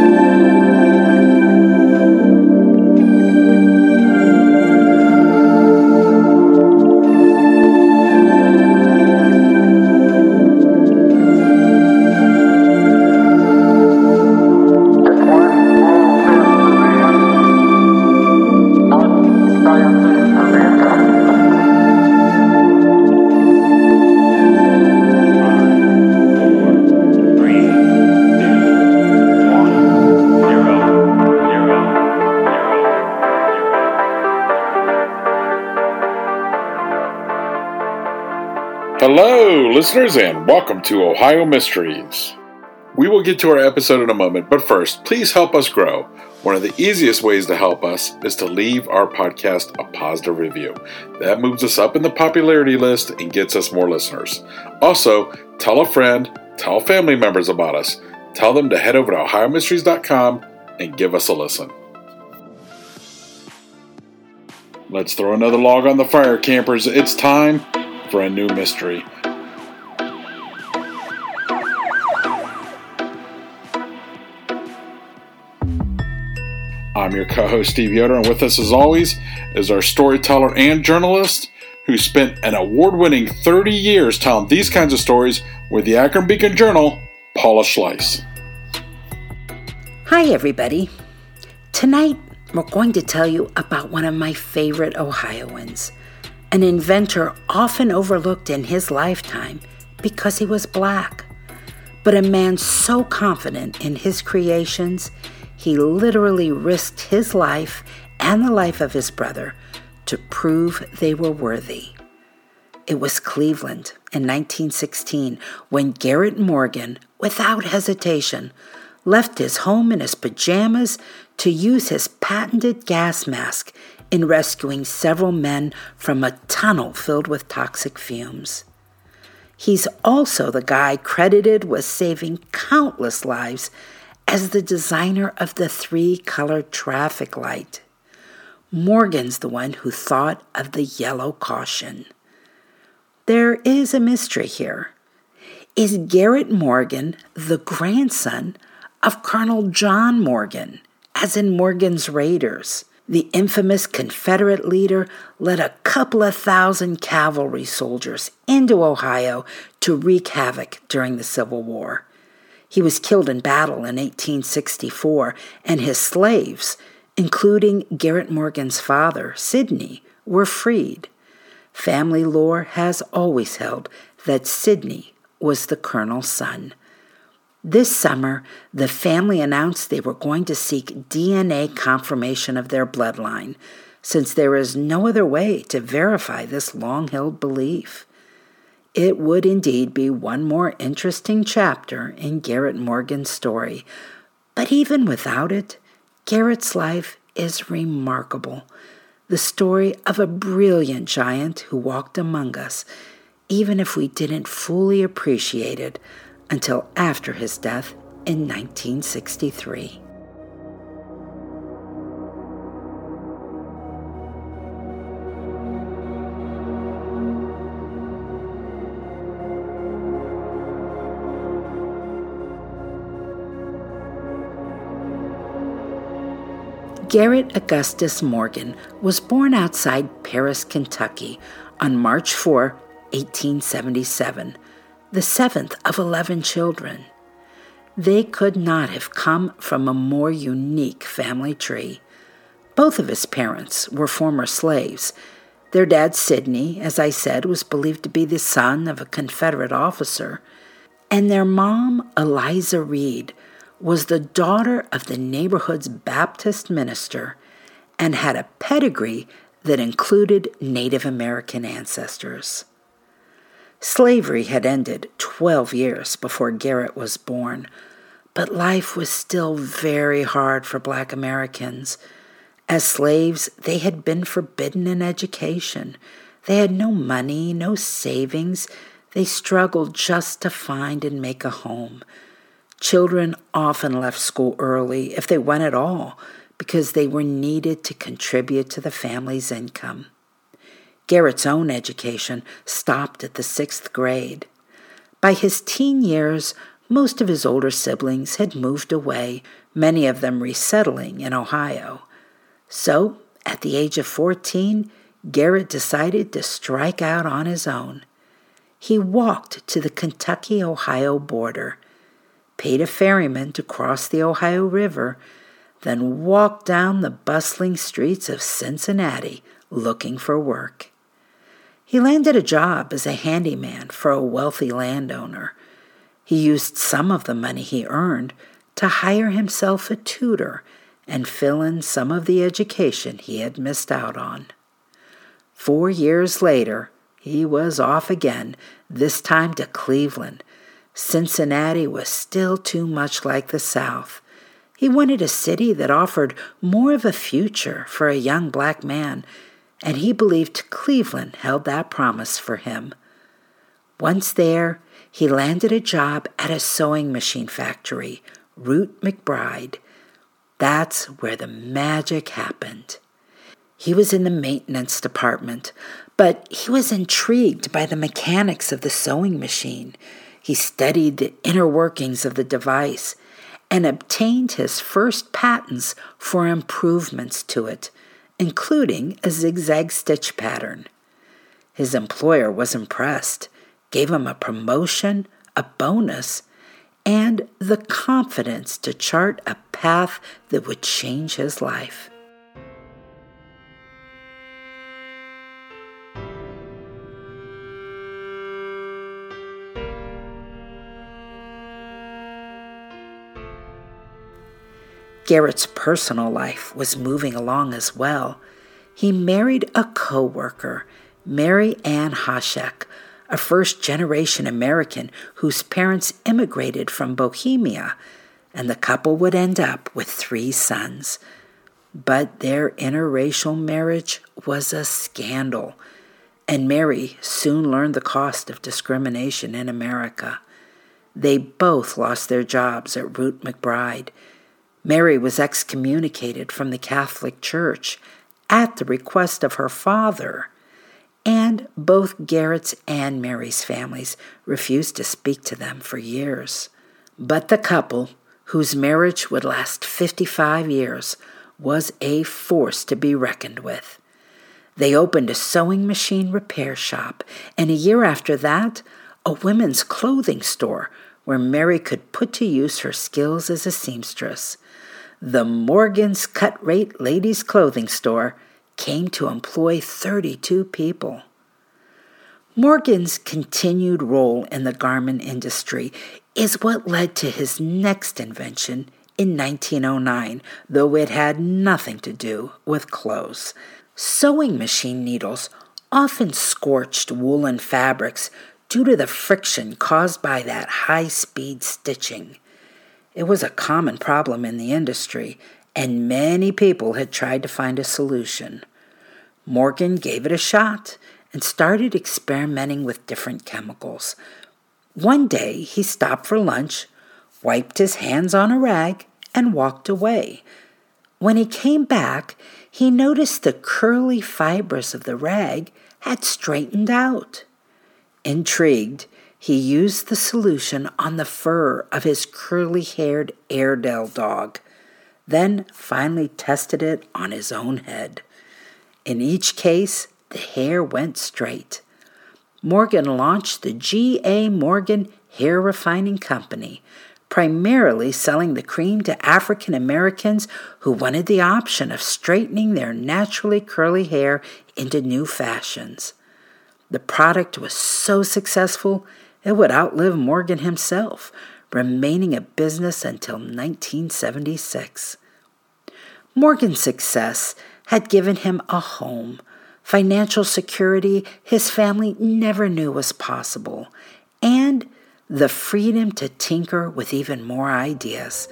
Hello, listeners, and welcome to Ohio Mysteries. We will get to our episode in a moment, but first, please help us grow. One of the easiest ways to help us is to leave our podcast a positive review. That moves us up in the popularity list and gets us more listeners. Also, tell a friend, tell family members about us. Tell them to head over to OhioMysteries.com and give us a listen. Let's throw another log on the fire, campers. It's time for a new mystery. I'm your co host, Steve Yoder, and with us, as always, is our storyteller and journalist who spent an award winning 30 years telling these kinds of stories with the Akron Beacon Journal, Paula Schleis. Hi, everybody. Tonight, we're going to tell you about one of my favorite Ohioans an inventor often overlooked in his lifetime because he was black, but a man so confident in his creations, he literally risked his life and the life of his brother to prove they were worthy. It was Cleveland in 1916 when Garrett Morgan, without hesitation, left his home in his pajamas to use his patented gas mask in rescuing several men from a tunnel filled with toxic fumes. He's also the guy credited with saving countless lives as the designer of the three colored traffic light. Morgan's the one who thought of the yellow caution. There is a mystery here. Is Garrett Morgan the grandson of Colonel John Morgan, as in Morgan's Raiders? the infamous Confederate leader led a couple of thousand cavalry soldiers into Ohio to wreak havoc during the Civil War. He was killed in battle in 1864, and his slaves, including Garrett Morgan's father, Sidney, were freed. Family lore has always held that Sidney was the colonel's son. This summer, the family announced they were going to seek DNA confirmation of their bloodline, since there is no other way to verify this long held belief. It would indeed be one more interesting chapter in Garrett Morgan's story, but even without it, Garrett's life is remarkable. The story of a brilliant giant who walked among us, even if we didn't fully appreciate it until after his death in 1963. Garrett Augustus Morgan was born outside Paris, Kentucky on March 4, 1877 the seventh of eleven children. They could not have come from a more unique family tree. Both of his parents were former slaves. Their dad, Sidney, as I said, was believed to be the son of a Confederate officer, and their mom, Eliza Reed, was the daughter of the neighborhood's Baptist minister and had a pedigree that included Native American ancestors. Slavery had ended 12 years before Garrett was born, but life was still very hard for black Americans. As slaves, they had been forbidden an education. They had no money, no savings. They struggled just to find and make a home. Children often left school early, if they went at all, because they were needed to contribute to the family's income. Garrett's own education stopped at the sixth grade. By his teen years, most of his older siblings had moved away, many of them resettling in Ohio. So, at the age of 14, Garrett decided to strike out on his own. He walked to the Kentucky Ohio border, paid a ferryman to cross the Ohio River, then walked down the bustling streets of Cincinnati looking for work. He landed a job as a handyman for a wealthy landowner. He used some of the money he earned to hire himself a tutor and fill in some of the education he had missed out on. Four years later, he was off again, this time to Cleveland. Cincinnati was still too much like the South. He wanted a city that offered more of a future for a young black man and he believed Cleveland held that promise for him. Once there, he landed a job at a sewing machine factory, Root McBride. That's where the magic happened. He was in the maintenance department, but he was intrigued by the mechanics of the sewing machine. He studied the inner workings of the device and obtained his first patents for improvements to it including a zigzag stitch pattern. His employer was impressed, gave him a promotion, a bonus, and the confidence to chart a path that would change his life. Garrett's personal life was moving along as well. He married a co worker, Mary Ann Hoshek, a first generation American whose parents immigrated from Bohemia, and the couple would end up with three sons. But their interracial marriage was a scandal, and Mary soon learned the cost of discrimination in America. They both lost their jobs at Root McBride Mary was excommunicated from the Catholic Church at the request of her father, and both Garrett's and Mary's families refused to speak to them for years. But the couple, whose marriage would last 55 years, was a force to be reckoned with. They opened a sewing machine repair shop, and a year after that, a women's clothing store where Mary could put to use her skills as a seamstress the Morgan's Cut Rate Ladies Clothing Store came to employ 32 people. Morgan's continued role in the garment industry is what led to his next invention in 1909, though it had nothing to do with clothes. Sewing machine needles often scorched woolen fabrics due to the friction caused by that high speed stitching. It was a common problem in the industry, and many people had tried to find a solution. Morgan gave it a shot and started experimenting with different chemicals. One day he stopped for lunch, wiped his hands on a rag, and walked away. When he came back, he noticed the curly fibers of the rag had straightened out. Intrigued, he used the solution on the fur of his curly haired Airedale dog, then finally tested it on his own head. In each case, the hair went straight. Morgan launched the G.A. Morgan Hair Refining Company, primarily selling the cream to African Americans who wanted the option of straightening their naturally curly hair into new fashions. The product was so successful it would outlive Morgan himself, remaining a business until 1976. Morgan's success had given him a home, financial security his family never knew was possible, and the freedom to tinker with even more ideas.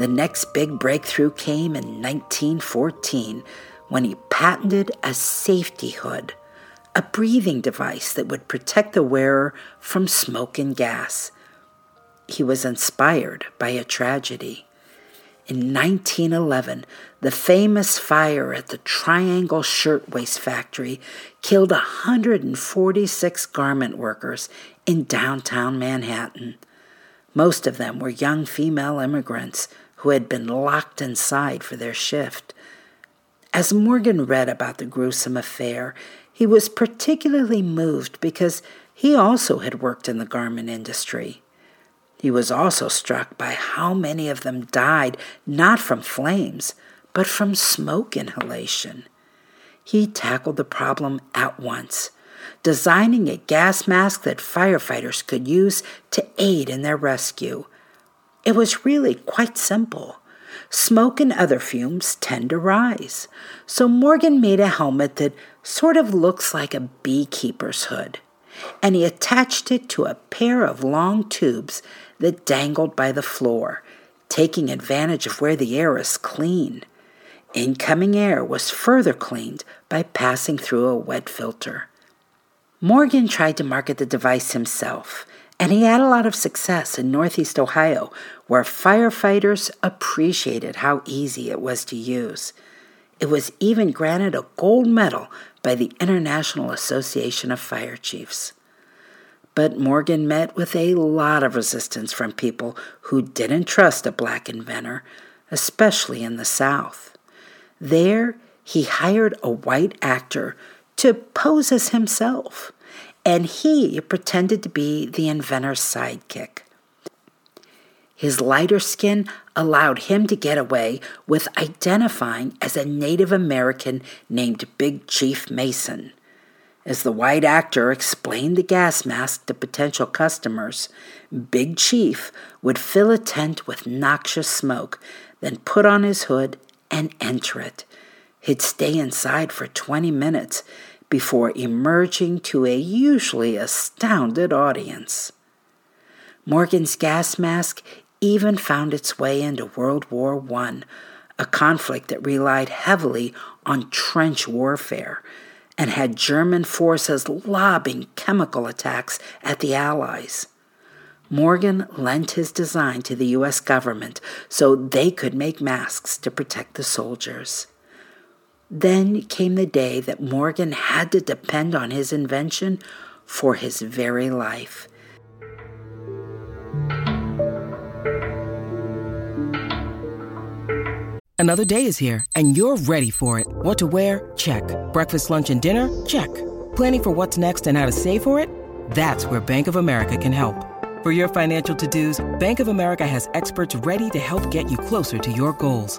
The next big breakthrough came in 1914 when he patented a safety hood, a breathing device that would protect the wearer from smoke and gas. He was inspired by a tragedy. In 1911, the famous fire at the Triangle Shirtwaist Factory killed 146 garment workers in downtown Manhattan. Most of them were young female immigrants who had been locked inside for their shift. As Morgan read about the gruesome affair, he was particularly moved because he also had worked in the garment industry. He was also struck by how many of them died not from flames, but from smoke inhalation. He tackled the problem at once, designing a gas mask that firefighters could use to aid in their rescue. It was really quite simple. Smoke and other fumes tend to rise, so Morgan made a helmet that sort of looks like a beekeeper's hood, and he attached it to a pair of long tubes that dangled by the floor, taking advantage of where the air is clean. Incoming air was further cleaned by passing through a wet filter. Morgan tried to market the device himself and he had a lot of success in Northeast Ohio, where firefighters appreciated how easy it was to use. It was even granted a gold medal by the International Association of Fire Chiefs. But Morgan met with a lot of resistance from people who didn't trust a black inventor, especially in the South. There, he hired a white actor to pose as himself and he pretended to be the inventor's sidekick. His lighter skin allowed him to get away with identifying as a Native American named Big Chief Mason. As the white actor explained the gas mask to potential customers, Big Chief would fill a tent with noxious smoke, then put on his hood and enter it. He'd stay inside for 20 minutes before emerging to a usually astounded audience. Morgan's gas mask even found its way into World War I, a conflict that relied heavily on trench warfare and had German forces lobbing chemical attacks at the Allies. Morgan lent his design to the U.S. government so they could make masks to protect the soldiers. Then came the day that Morgan had to depend on his invention for his very life. Another day is here, and you're ready for it. What to wear? Check. Breakfast, lunch, and dinner? Check. Planning for what's next and how to save for it? That's where Bank of America can help. For your financial to dos, Bank of America has experts ready to help get you closer to your goals.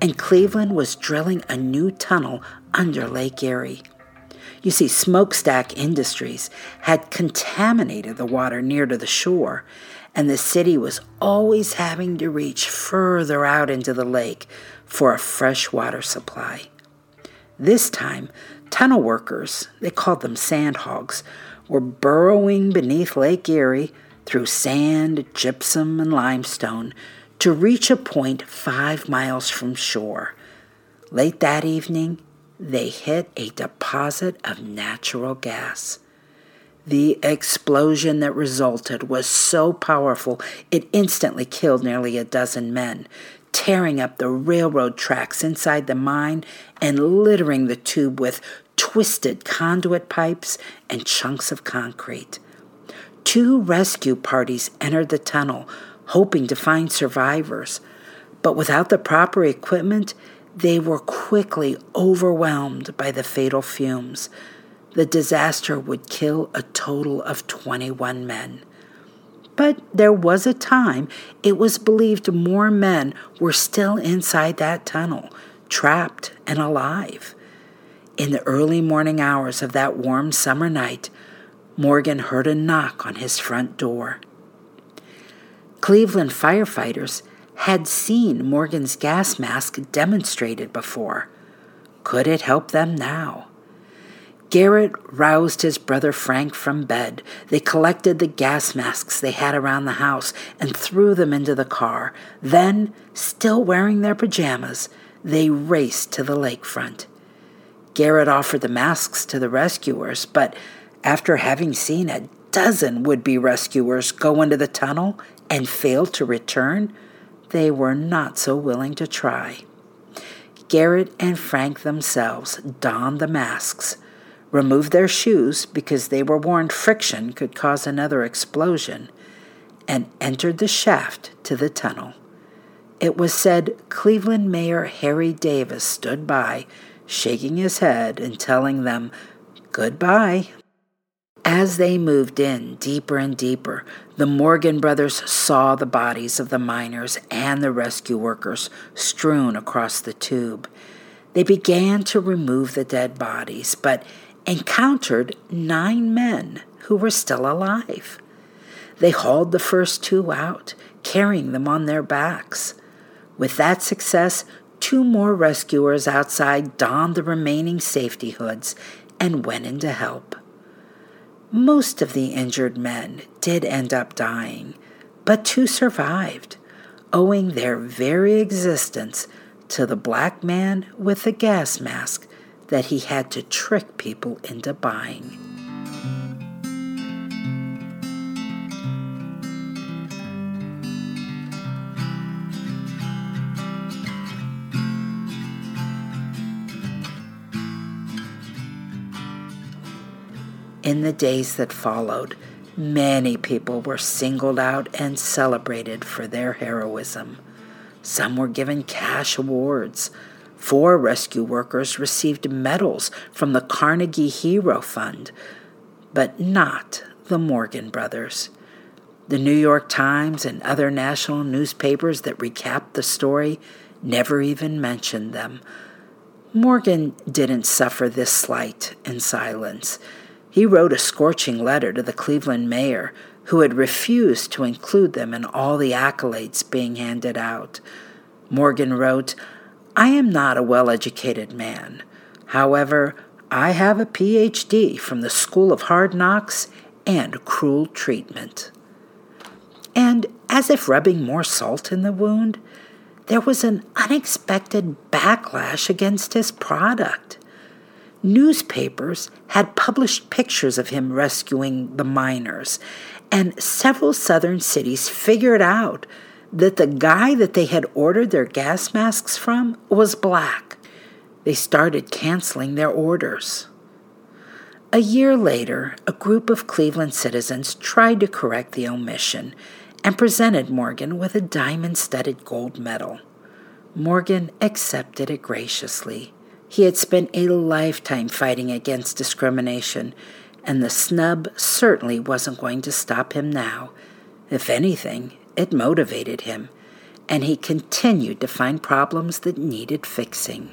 and Cleveland was drilling a new tunnel under Lake Erie. You see, smokestack industries had contaminated the water near to the shore, and the city was always having to reach further out into the lake for a fresh water supply. This time, tunnel workers, they called them sandhogs, were burrowing beneath Lake Erie through sand, gypsum, and limestone to reach a point five miles from shore. Late that evening, they hit a deposit of natural gas. The explosion that resulted was so powerful it instantly killed nearly a dozen men, tearing up the railroad tracks inside the mine and littering the tube with twisted conduit pipes and chunks of concrete. Two rescue parties entered the tunnel, hoping to find survivors, but without the proper equipment, they were quickly overwhelmed by the fatal fumes. The disaster would kill a total of 21 men. But there was a time it was believed more men were still inside that tunnel, trapped and alive. In the early morning hours of that warm summer night, Morgan heard a knock on his front door. Cleveland firefighters had seen Morgan's gas mask demonstrated before. Could it help them now? Garrett roused his brother Frank from bed. They collected the gas masks they had around the house and threw them into the car. Then, still wearing their pajamas, they raced to the lakefront. Garrett offered the masks to the rescuers, but after having seen a dozen would be rescuers go into the tunnel and fail to return, they were not so willing to try. Garrett and Frank themselves donned the masks, removed their shoes because they were warned friction could cause another explosion, and entered the shaft to the tunnel. It was said Cleveland Mayor Harry Davis stood by, shaking his head and telling them goodbye. As they moved in deeper and deeper, the Morgan brothers saw the bodies of the miners and the rescue workers strewn across the tube. They began to remove the dead bodies, but encountered nine men who were still alive. They hauled the first two out, carrying them on their backs. With that success, two more rescuers outside donned the remaining safety hoods and went in to help. Most of the injured men did end up dying, but two survived, owing their very existence to the black man with the gas mask that he had to trick people into buying. In the days that followed, many people were singled out and celebrated for their heroism. Some were given cash awards. Four rescue workers received medals from the Carnegie Hero Fund, but not the Morgan brothers. The New York Times and other national newspapers that recapped the story never even mentioned them. Morgan didn't suffer this slight in silence. He wrote a scorching letter to the Cleveland mayor, who had refused to include them in all the accolades being handed out. Morgan wrote, I am not a well educated man. However, I have a PhD from the School of Hard Knocks and Cruel Treatment. And as if rubbing more salt in the wound, there was an unexpected backlash against his product. Newspapers had published pictures of him rescuing the miners, and several southern cities figured out that the guy that they had ordered their gas masks from was black. They started canceling their orders. A year later, a group of Cleveland citizens tried to correct the omission and presented Morgan with a diamond studded gold medal. Morgan accepted it graciously. He had spent a lifetime fighting against discrimination, and the snub certainly wasn't going to stop him now. If anything, it motivated him, and he continued to find problems that needed fixing.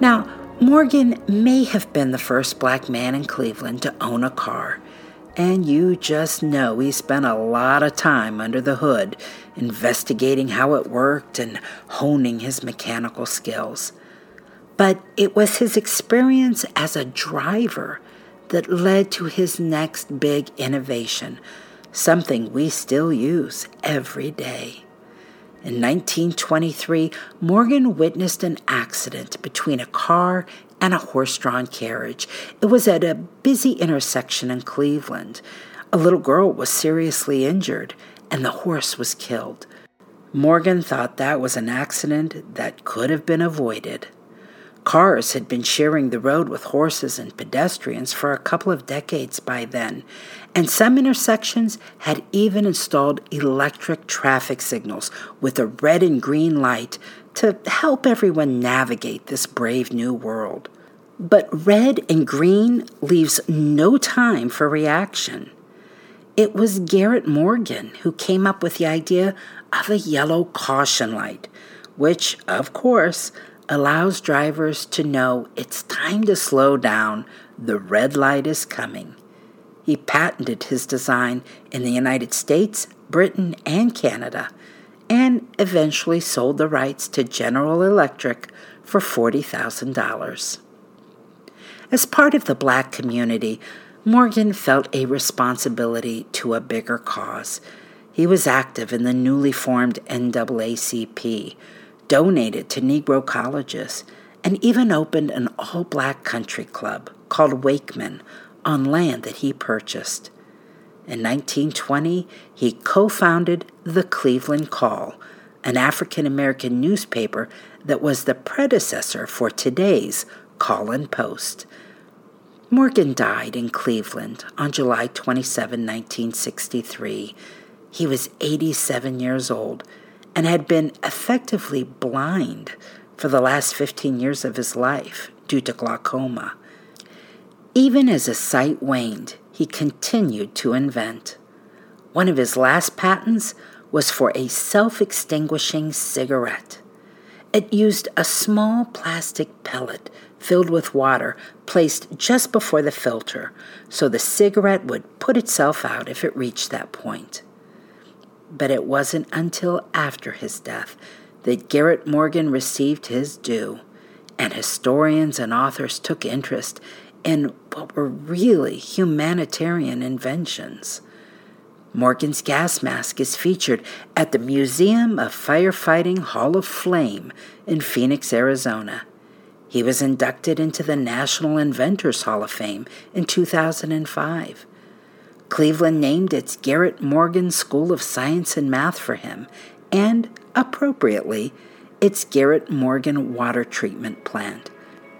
Now, Morgan may have been the first black man in Cleveland to own a car. And you just know he spent a lot of time under the hood investigating how it worked and honing his mechanical skills. But it was his experience as a driver that led to his next big innovation, something we still use every day. In 1923, Morgan witnessed an accident between a car and a horse drawn carriage. It was at a busy intersection in Cleveland. A little girl was seriously injured, and the horse was killed. Morgan thought that was an accident that could have been avoided. Cars had been sharing the road with horses and pedestrians for a couple of decades by then, and some intersections had even installed electric traffic signals with a red and green light to help everyone navigate this brave new world. But red and green leaves no time for reaction. It was Garrett Morgan who came up with the idea of a yellow caution light, which, of course, allows drivers to know it's time to slow down, the red light is coming. He patented his design in the United States, Britain, and Canada, and eventually sold the rights to General Electric for $40,000. As part of the black community, Morgan felt a responsibility to a bigger cause. He was active in the newly formed NAACP, donated to Negro colleges, and even opened an all black country club called Wakeman on land that he purchased. In 1920, he co founded the Cleveland Call, an African American newspaper that was the predecessor for today's Call and Post. Morgan died in Cleveland on July 27, 1963. He was 87 years old and had been effectively blind for the last 15 years of his life due to glaucoma. Even as his sight waned, he continued to invent. One of his last patents was for a self extinguishing cigarette. It used a small plastic pellet filled with water placed just before the filter so the cigarette would put itself out if it reached that point. But it wasn't until after his death that Garrett Morgan received his due, and historians and authors took interest in what were really humanitarian inventions. Morgan's gas mask is featured at the Museum of Firefighting Hall of Flame in Phoenix, Arizona. He was inducted into the National Inventors Hall of Fame in 2005. Cleveland named its Garrett Morgan School of Science and Math for him, and, appropriately, its Garrett Morgan Water Treatment Plant.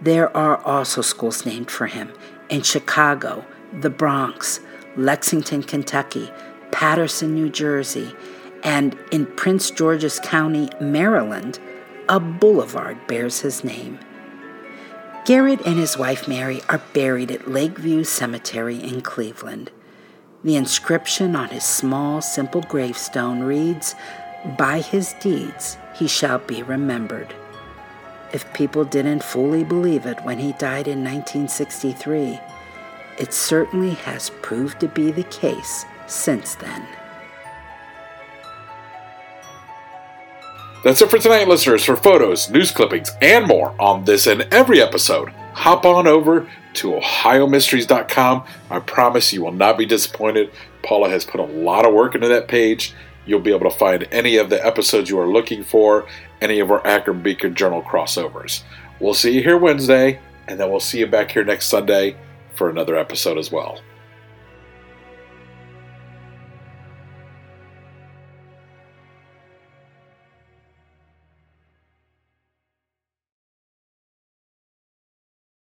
There are also schools named for him in Chicago, the Bronx, Lexington, Kentucky, Paterson, New Jersey, and in Prince George's County, Maryland, a boulevard bears his name. Garrett and his wife Mary are buried at Lakeview Cemetery in Cleveland. The inscription on his small, simple gravestone reads, By his deeds he shall be remembered. If people didn't fully believe it when he died in 1963, it certainly has proved to be the case since then. That's it for tonight, listeners. For photos, news clippings, and more on this and every episode, hop on over to OhioMysteries.com. I promise you will not be disappointed. Paula has put a lot of work into that page. You'll be able to find any of the episodes you are looking for, any of our Akron Beacon Journal crossovers. We'll see you here Wednesday, and then we'll see you back here next Sunday for another episode as well.